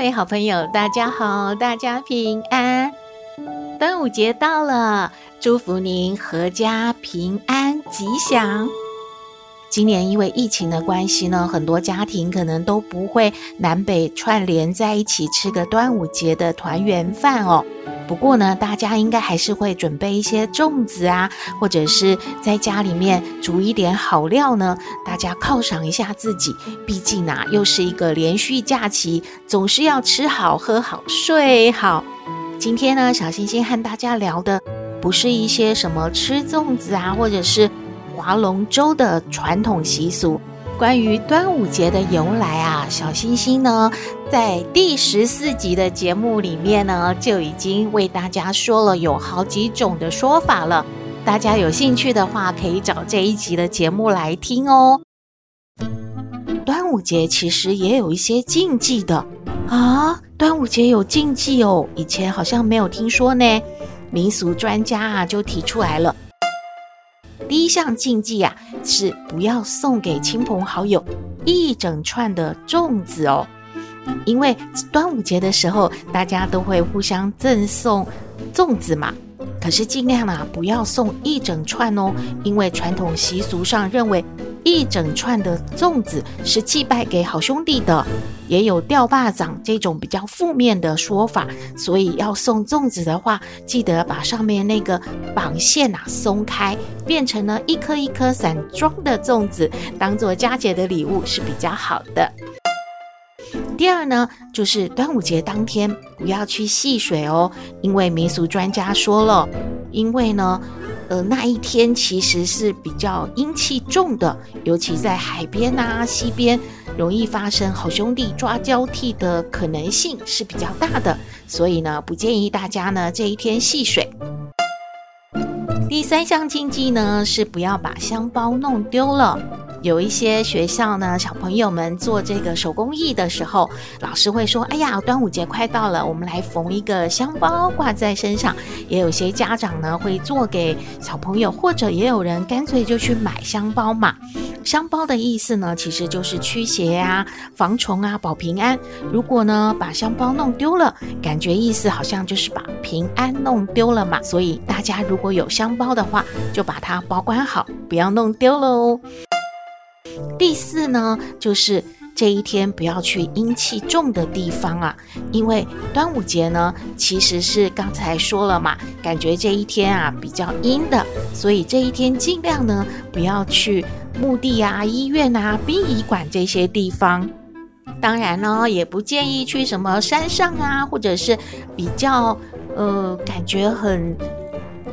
各位好朋友，大家好，大家平安。端午节到了，祝福您阖家平安吉祥。今年因为疫情的关系呢，很多家庭可能都不会南北串联在一起吃个端午节的团圆饭哦。不过呢，大家应该还是会准备一些粽子啊，或者是在家里面煮一点好料呢，大家犒赏一下自己。毕竟啊，又是一个连续假期，总是要吃好、喝好、睡好。今天呢，小星星和大家聊的不是一些什么吃粽子啊，或者是划龙舟的传统习俗。关于端午节的由来啊，小星星呢，在第十四集的节目里面呢，就已经为大家说了有好几种的说法了。大家有兴趣的话，可以找这一集的节目来听哦。端午节其实也有一些禁忌的啊，端午节有禁忌哦，以前好像没有听说呢。民俗专家啊，就提出来了。第一项禁忌呀，是不要送给亲朋好友一整串的粽子哦，因为端午节的时候大家都会互相赠送粽子嘛。可是尽量啊，不要送一整串哦，因为传统习俗上认为。一整串的粽子是祭拜给好兄弟的，也有吊巴掌这种比较负面的说法，所以要送粽子的话，记得把上面那个绑线啊松开，变成了一颗一颗散装的粽子，当做佳节的礼物是比较好的。第二呢，就是端午节当天不要去戏水哦，因为民俗专家说了，因为呢。呃，那一天其实是比较阴气重的，尤其在海边啊、溪边，容易发生好兄弟抓交替的可能性是比较大的，所以呢，不建议大家呢这一天戏水。第三项禁忌呢是不要把香包弄丢了。有一些学校呢，小朋友们做这个手工艺的时候，老师会说：“哎呀，端午节快到了，我们来缝一个香包挂在身上。”也有些家长呢会做给小朋友，或者也有人干脆就去买香包嘛。香包的意思呢，其实就是驱邪呀、啊、防虫啊、保平安。如果呢把香包弄丢了，感觉意思好像就是把平安弄丢了嘛。所以大家如果有香包的话，就把它保管好，不要弄丢了哦。第四呢，就是这一天不要去阴气重的地方啊，因为端午节呢，其实是刚才说了嘛，感觉这一天啊比较阴的，所以这一天尽量呢不要去墓地啊、医院啊、殡仪馆这些地方。当然呢，也不建议去什么山上啊，或者是比较呃感觉很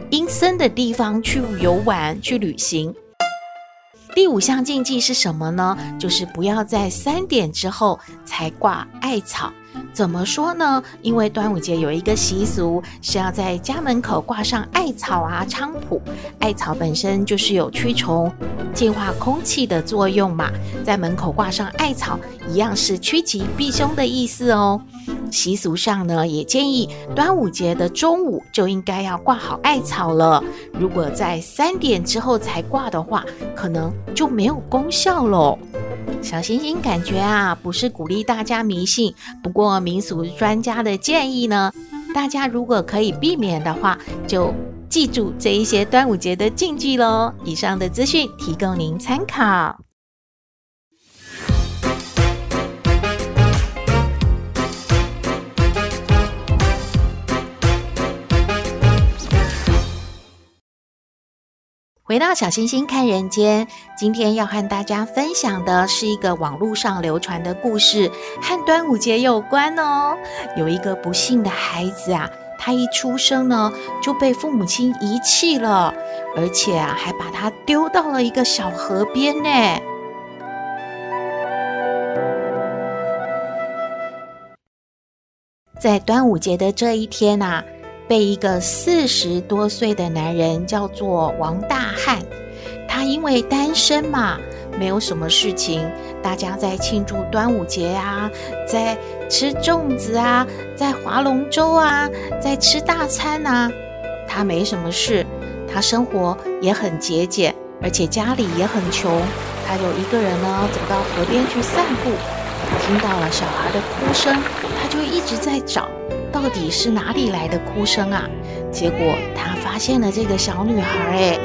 阴森的地方去游玩、去旅行。第五项禁忌是什么呢？就是不要在三点之后才挂艾草。怎么说呢？因为端午节有一个习俗，是要在家门口挂上艾草啊、菖蒲。艾草本身就是有驱虫、净化空气的作用嘛，在门口挂上艾草，一样是趋吉避凶的意思哦。习俗上呢，也建议端午节的中午就应该要挂好艾草了。如果在三点之后才挂的话，可能就没有功效喽。小星星感觉啊，不是鼓励大家迷信，不过民俗专家的建议呢，大家如果可以避免的话，就记住这一些端午节的禁忌喽。以上的资讯提供您参考。回到小星星看人间，今天要和大家分享的是一个网络上流传的故事，和端午节有关哦。有一个不幸的孩子啊，他一出生呢就被父母亲遗弃了，而且啊还把他丢到了一个小河边呢。在端午节的这一天啊。被一个四十多岁的男人叫做王大汉。他因为单身嘛，没有什么事情，大家在庆祝端午节啊，在吃粽子啊，在划龙舟啊，在吃大餐啊。他没什么事，他生活也很节俭，而且家里也很穷。他就一个人呢，走到河边去散步。听到了小孩的哭声，他就一直在找，到底是哪里来的哭声啊？结果他发现了这个小女孩，诶，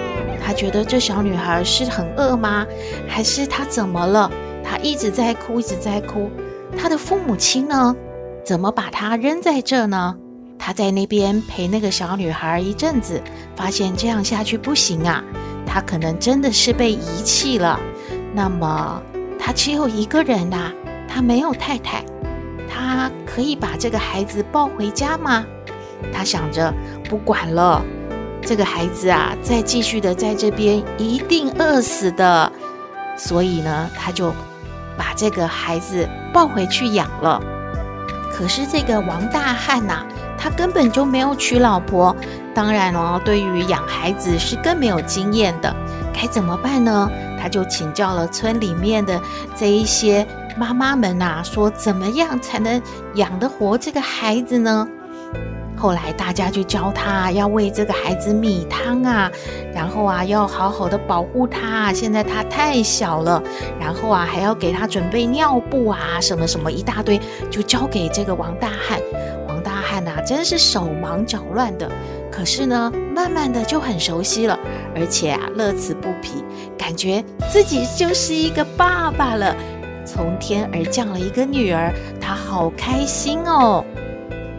他觉得这小女孩是很饿吗？还是她怎么了？她一直在哭，一直在哭。她的父母亲呢？怎么把她扔在这呢？他在那边陪那个小女孩一阵子，发现这样下去不行啊，她可能真的是被遗弃了。那么他只有一个人呐、啊。他没有太太，他可以把这个孩子抱回家吗？他想着不管了，这个孩子啊，再继续的在这边一定饿死的，所以呢，他就把这个孩子抱回去养了。可是这个王大汉呐、他根本就没有娶老婆，当然哦，对于养孩子是更没有经验的，该怎么办呢？他就请教了村里面的这一些。妈妈们呐、啊，说怎么样才能养得活这个孩子呢？后来大家就教他要喂这个孩子米汤啊，然后啊要好好的保护他。现在他太小了，然后啊还要给他准备尿布啊，什么什么一大堆，就交给这个王大汉。王大汉呐、啊，真是手忙脚乱的。可是呢，慢慢的就很熟悉了，而且啊乐此不疲，感觉自己就是一个爸爸了。从天而降了一个女儿，她好开心哦。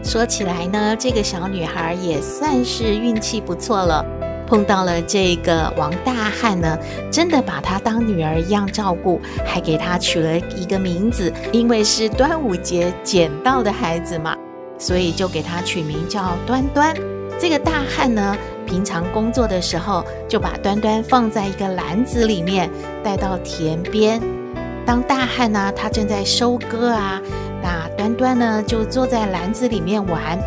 说起来呢，这个小女孩也算是运气不错了，碰到了这个王大汉呢，真的把她当女儿一样照顾，还给她取了一个名字，因为是端午节捡到的孩子嘛，所以就给她取名叫端端。这个大汉呢，平常工作的时候就把端端放在一个篮子里面，带到田边。当大汉呢，他正在收割啊，那端端呢就坐在篮子里面玩，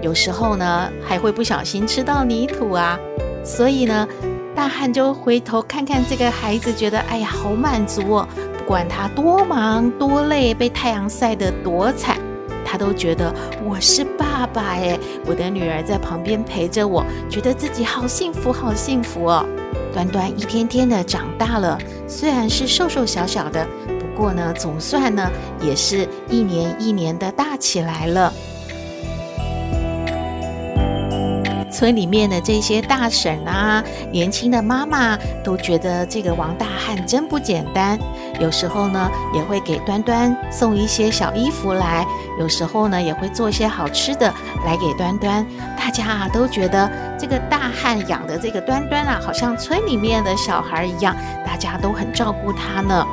有时候呢还会不小心吃到泥土啊，所以呢，大汉就回头看看这个孩子，觉得哎呀好满足哦，不管他多忙多累，被太阳晒得多惨，他都觉得我是爸爸哎，我的女儿在旁边陪着我，觉得自己好幸福好幸福哦。端端一天天的长大了，虽然是瘦瘦小小的，不过呢，总算呢，也是一年一年的大起来了。村里面的这些大婶啊，年轻的妈妈都觉得这个王大汉真不简单。有时候呢，也会给端端送一些小衣服来；有时候呢，也会做一些好吃的来给端端。大家啊，都觉得这个大汉养的这个端端啊，好像村里面的小孩一样，大家都很照顾他呢。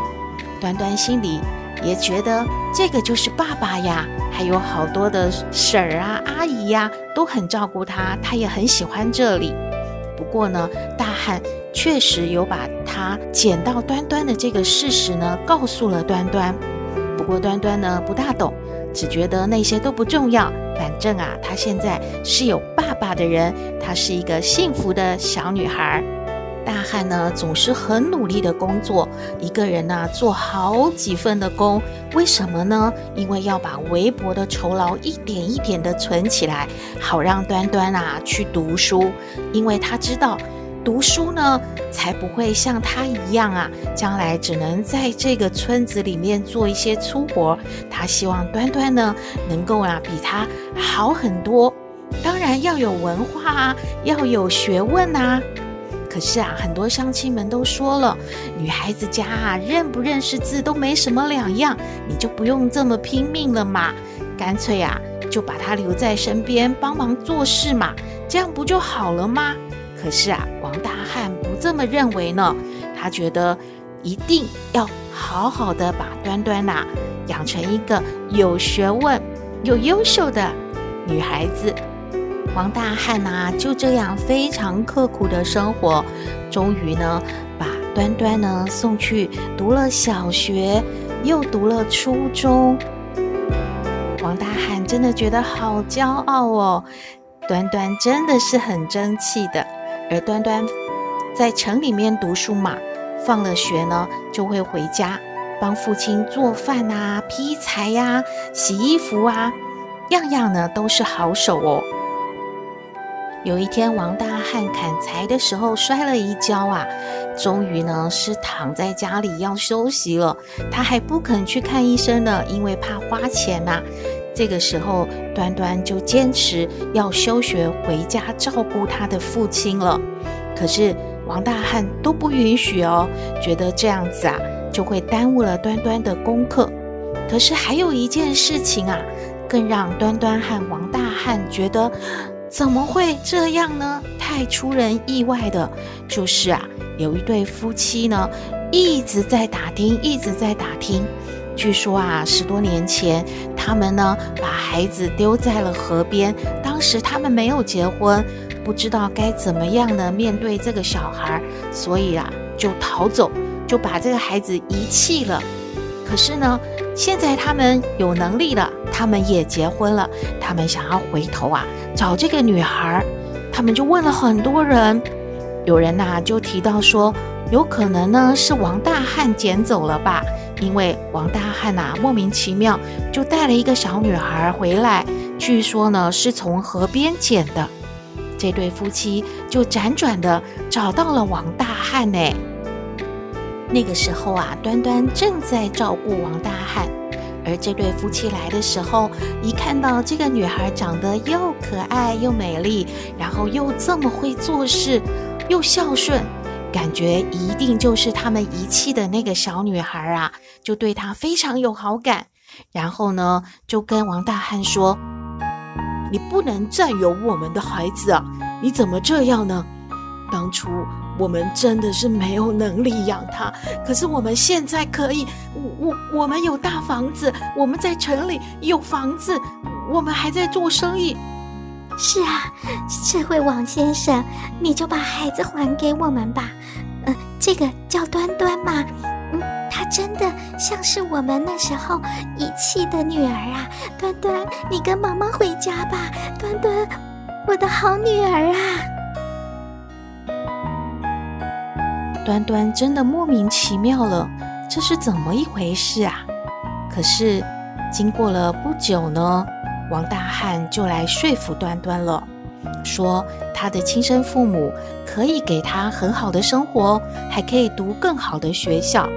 端端心里也觉得这个就是爸爸呀。还有好多的婶儿啊、阿姨呀，都很照顾他，他也很喜欢这里。不过呢，大汉确实有把他捡到端端的这个事实呢，告诉了端端。不过端端呢，不大懂，只觉得那些都不重要。反正啊，他现在是有爸爸的人，她是一个幸福的小女孩。大汉呢，总是很努力的工作，一个人呢、做好几份的工。为什么呢？因为要把微薄的酬劳一点一点的存起来，好让端端啊去读书。因为他知道，读书呢才不会像他一样啊，将来只能在这个村子里面做一些粗活。他希望端端呢能够啊比他好很多。当然要有文化啊，要有学问啊。可是啊，很多乡亲们都说了，女孩子家啊，认不认识字都没什么两样，你就不用这么拼命了嘛，干脆啊，就把她留在身边帮忙做事嘛，这样不就好了吗？可是啊，王大汉不这么认为呢，他觉得一定要好好的把端端呐养成一个有学问、有优秀的女孩子。王大汉呐，就这样非常刻苦的生活，终于呢，把端端呢送去读了小学，又读了初中。王大汉真的觉得好骄傲哦。端端真的是很争气的，而端端在城里面读书嘛，放了学呢就会回家帮父亲做饭啊、劈柴呀、洗衣服啊，样样呢都是好手哦。有一天，王大汉砍柴的时候摔了一跤啊，终于呢是躺在家里要休息了。他还不肯去看医生呢，因为怕花钱呐。这个时候，端端就坚持要休学回家照顾他的父亲了。可是王大汉都不允许哦，觉得这样子啊就会耽误了端端的功课。可是还有一件事情啊，更让端端和王大汉觉得。怎么会这样呢？太出人意外的，就是啊，有一对夫妻呢，一直在打听，一直在打听。据说啊，十多年前，他们呢把孩子丢在了河边，当时他们没有结婚，不知道该怎么样呢面对这个小孩，所以啊就逃走，就把这个孩子遗弃了。可是呢，现在他们有能力了，他们也结婚了，他们想要回头啊找这个女孩，他们就问了很多人，有人呐、就提到说，有可能呢是王大汉捡走了吧，因为王大汉呐、啊、莫名其妙就带了一个小女孩回来，据说呢是从河边捡的，这对夫妻就辗转的找到了王大汉呢。那个时候啊，端端正在照顾王大汉，而这对夫妻来的时候，一看到这个女孩长得又可爱又美丽，然后又这么会做事，又孝顺，感觉一定就是他们遗弃的那个小女孩啊，就对她非常有好感。然后呢，就跟王大汉说：“你不能占有我们的孩子啊，你怎么这样呢？当初。”我们真的是没有能力养他，可是我们现在可以。我我我们有大房子，我们在城里有房子，我们还在做生意。是啊，智慧王先生，你就把孩子还给我们吧。嗯、呃，这个叫端端嘛，嗯，她真的像是我们那时候遗弃的女儿啊。端端，你跟妈妈回家吧。端端，我的好女儿啊。端端真的莫名其妙了，这是怎么一回事啊？可是经过了不久呢，王大汉就来说服端端了，说他的亲生父母可以给他很好的生活，还可以读更好的学校。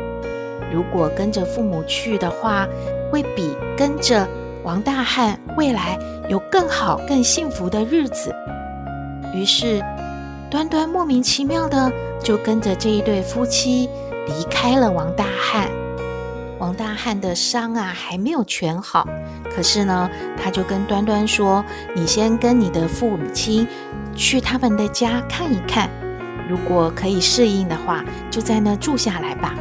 如果跟着父母去的话，会比跟着王大汉未来有更好、更幸福的日子。于是端端莫名其妙的。就跟着这一对夫妻离开了王大汉。王大汉的伤啊还没有全好，可是呢，他就跟端端说：“你先跟你的父母亲去他们的家看一看，如果可以适应的话，就在那住下来吧。”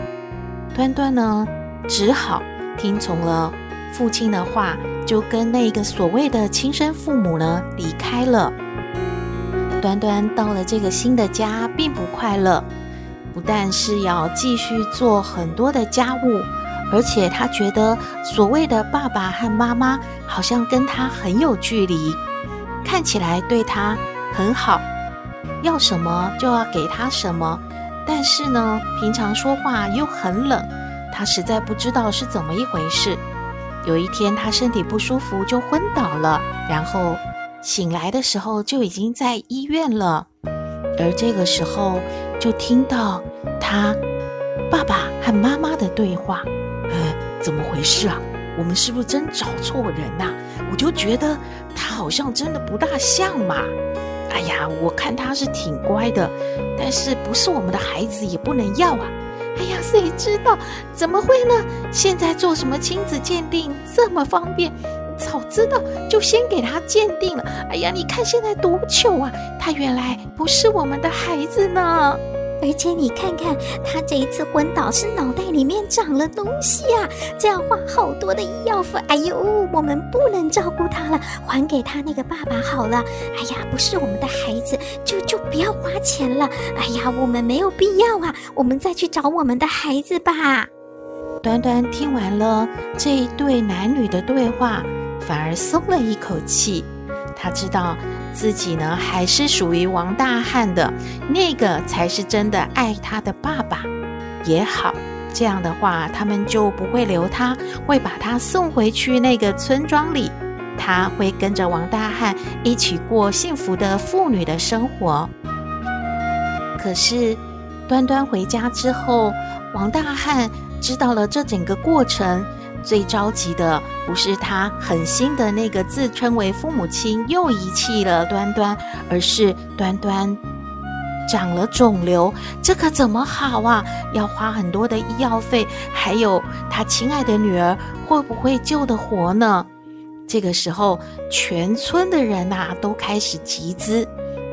端端呢，只好听从了父亲的话，就跟那个所谓的亲生父母呢离开了。端端到了这个新的家，并不快乐。不但是要继续做很多的家务，而且他觉得所谓的爸爸和妈妈好像跟他很有距离，看起来对他很好，要什么就要给他什么。但是呢，平常说话又很冷，他实在不知道是怎么一回事。有一天，他身体不舒服，就昏倒了，然后。醒来的时候就已经在医院了，而这个时候就听到他爸爸和妈妈的对话。怎么回事啊？我们是不是真找错人呐？我就觉得他好像真的不大像嘛。哎呀，我看他是挺乖的，但是不是我们的孩子也不能要啊。哎呀，谁知道？怎么会呢？现在做什么亲子鉴定这么方便？早知道就先给他鉴定了。哎呀，你看现在多糗啊！他原来不是我们的孩子呢。而且你看看他这一次昏倒是脑袋里面长了东西啊，这样花好多的医药费。哎呦，我们不能照顾他了，还给他那个爸爸好了。哎呀，不是我们的孩子，就就不要花钱了。哎呀，我们没有必要啊，我们再去找我们的孩子吧。端端听完了这一对男女的对话。反而松了一口气。他知道自己呢，还是属于王大汉的，那个才是真的爱他的爸爸。也好，这样的话，他们就不会留他，会把他送回去那个村庄里。他会跟着王大汉一起过幸福的妇女的生活。可是，端端回家之后，王大汉知道了这整个过程。最着急的不是他狠心的那个自称为父母亲又遗弃了端端，而是端端长了肿瘤，这可怎么好啊？要花很多的医药费，还有他亲爱的女儿会不会救得活呢？这个时候，全村的人呐、都开始集资，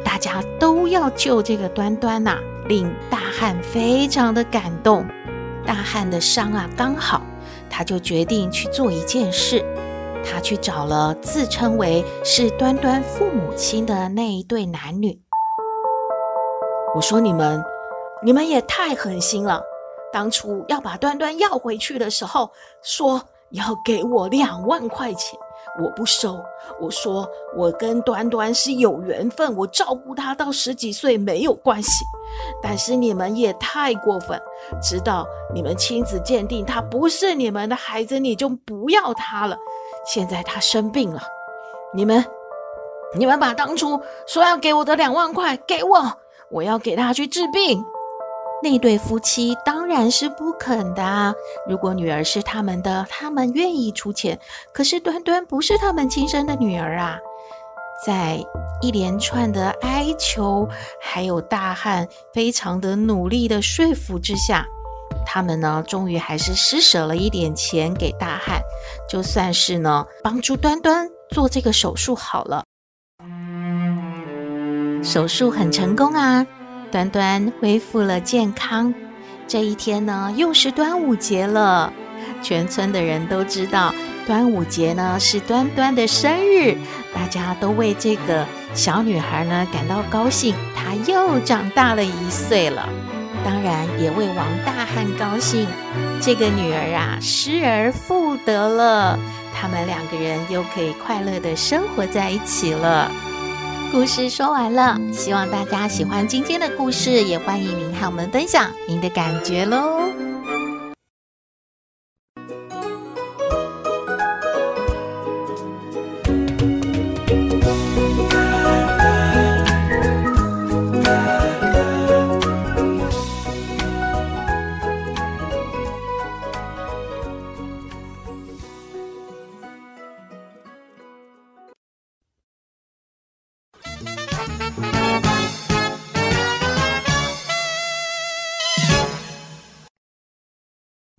大家都要救这个端端呐、令大汉非常的感动。大汉的伤啊刚好。他就决定去做一件事，他去找了自称为是端端父母亲的那一对男女。我说：“你们，你们也太狠心了！当初要把端端要回去的时候，说要给我两万块钱。”我不收，我说我跟端端是有缘分，我照顾他到十几岁没有关系。但是你们也太过分，知道你们亲子鉴定他不是你们的孩子，你就不要他了。现在他生病了，你们，你们把当初说要给我的两万块给我，我要给他去治病。那对夫妻当然是不肯的啊。如果女儿是他们的，他们愿意出钱。可是端端不是他们亲生的女儿啊！在一连串的哀求，还有大汉非常的努力的说服之下，他们呢，终于还是施舍了一点钱给大汉，就算是呢帮助端端做这个手术好了。手术很成功啊！端端恢复了健康，这一天呢，又是端午节了。全村的人都知道，端午节呢是端端的生日，大家都为这个小女孩呢感到高兴，她又长大了一岁了。当然，也为王大汉高兴，这个女儿啊失而复得了，他们两个人又可以快乐的生活在一起了。故事说完了，希望大家喜欢今天的故事，也欢迎您和我们分享您的感觉喽。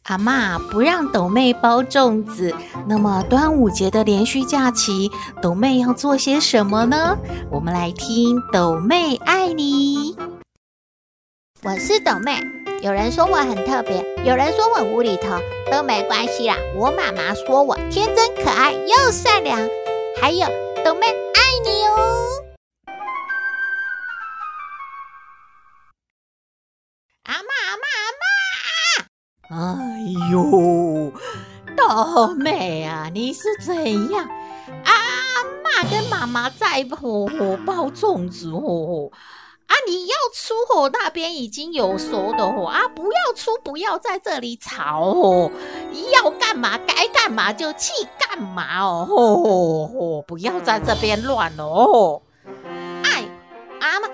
阿妈不让斗妹包粽子，那么端午节的连续假期，斗妹要做些什么呢？我们来听斗妹爱你。我是斗妹，有人说我很特别，有人说我无厘头，都没关系啦。我妈妈说我天真可爱又善良，还有斗妹爱你哦。哎呦，斗妹啊，你是怎样？阿嬷跟妈妈在吼吼包粽子吼，啊，你要出火那边已经有熟的火啊，不要出，不要在这里吵哦，要干嘛该干嘛就去干嘛哦，吼吼，不要在这边乱哦。哎，阿嬷。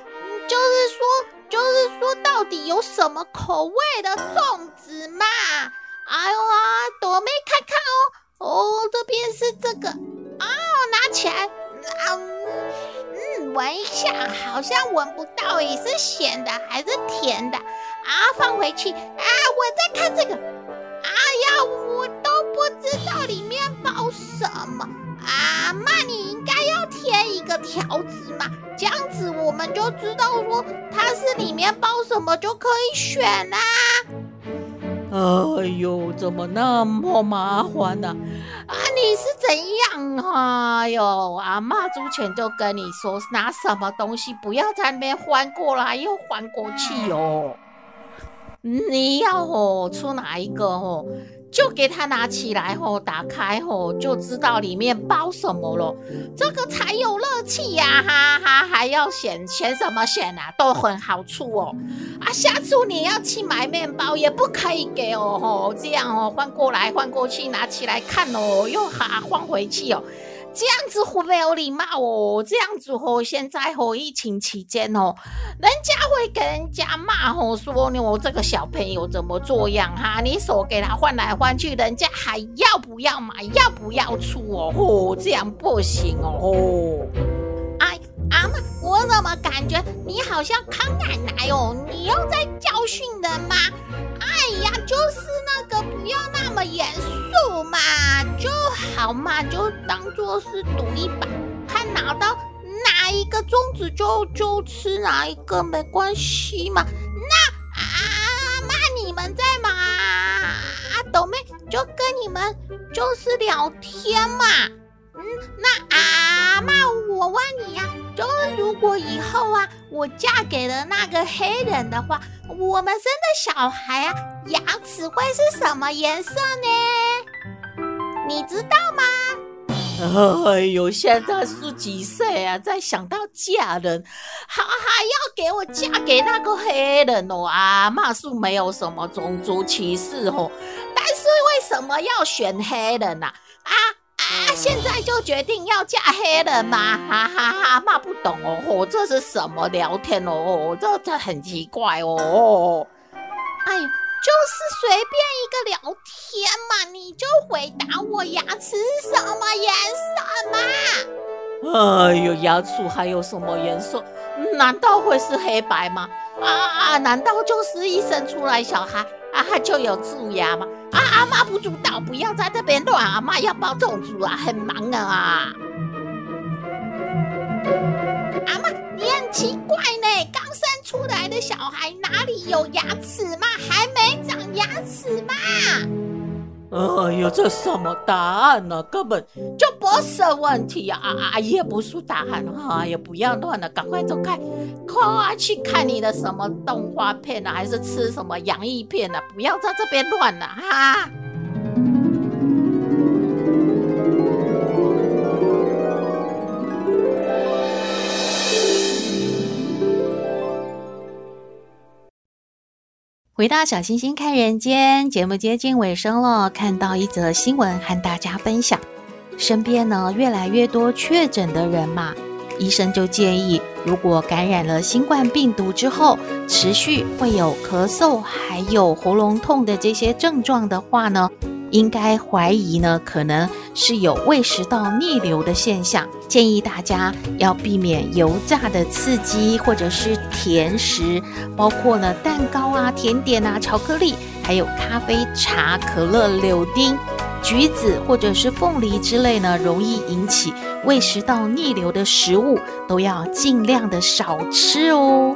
就是说，到底有什么口味的粽子嘛？哎呦啊，朵妹看看哦，哦，这边是这个，哦，拿起来，啊，嗯，闻一下，好像闻不到，也是咸的还是甜的？啊，放回去，啊，我再看这个，哎呀，我都不知道里面包什么。啊，那你应该要贴一个条子嘛，这样子我们就知道说它是里面包什么就可以选啦。哎呦，怎么那么麻烦呢？啊？你是怎样？哎呦，阿妈之前就跟你说拿什么东西不要在那边翻过来又翻过去哦。你要哦出哪一个哦？就给它拿起来后，打开后就知道里面包什么了，这个才有乐趣呀！哈哈，还要选选什么选啊？都很好处哦。啊，下次你要去买面包也不可以给哦，吼，这样哦，换过来换过去，拿起来看哦，又哈换回去哦。这样子会没有礼貌哦，这样子吼，现在吼疫情期间哦，人家会给人家骂哦，说你我这个小朋友怎么做样哈？你手给他换来换去，人家还要不要买，要不要出哦？吼，这样不行哦。吼，阿妈，我怎么感觉你好像康奶奶哦？你又在教训人吗？哎呀，就是那个不要那么严肃嘛，就好嘛，就当做是赌一把，看拿到哪一个粽子就就吃哪一个，没关系嘛。那阿嬷你们在吗？阿斗妹就跟你们就是聊天嘛。嗯，那阿嬷我问你呀、就如果以后啊，我嫁给了那个黑人的话，我们生的小孩啊，牙齿会是什么颜色呢？你知道吗？哎呦，现在是几岁啊，在想到嫁人，还还要给我嫁给那个黑人哦啊，嘛是没有什么种族歧视哦，但是为什么要选黑人呢？啊？啊啊！现在就决定要嫁黑人吗？哈哈哈，骂不懂哦，哦，这是什么聊天哦？这这很奇怪哦。哎，就是随便一个聊天嘛，你就回答我牙齿是什么颜色嘛？哎呦，牙齿还有什么颜色？难道会是黑白吗？啊啊！难道就是一生出来小孩？啊，就有蛀牙吗？啊，阿妈不知道，不要在这边乱。阿妈要包粽子啊，很忙啊。阿妈，你很奇怪呢，刚生出来的小孩哪里有牙齿吗？还没长牙齿吗？哎呦，这什么答案呢？根本就不是问题啊！啊，也不是答案啊！也不要乱了，赶快走开，快去看你的什么动画片呢，还是吃什么洋芋片呢？不要在这边乱了哈！回到小星星看人间节目接近尾声了，看到一则新闻和大家分享，身边呢越来越多确诊的人嘛，医生就建议，如果感染了新冠病毒之后，持续会有咳嗽还有喉咙痛的这些症状的话呢，应该怀疑呢，可能是有胃食道逆流的现象，建议大家要避免油炸的刺激或者是甜食，包括呢蛋糕啊、甜点啊、巧克力，还有咖啡、茶、可乐、柳丁、橘子或者是凤梨之类呢，容易引起胃食道逆流的食物，都要尽量的少吃哦。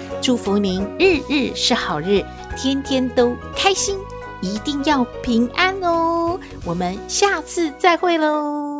祝福您日日是好日，天天都开心，一定要平安哦！我们下次再会喽。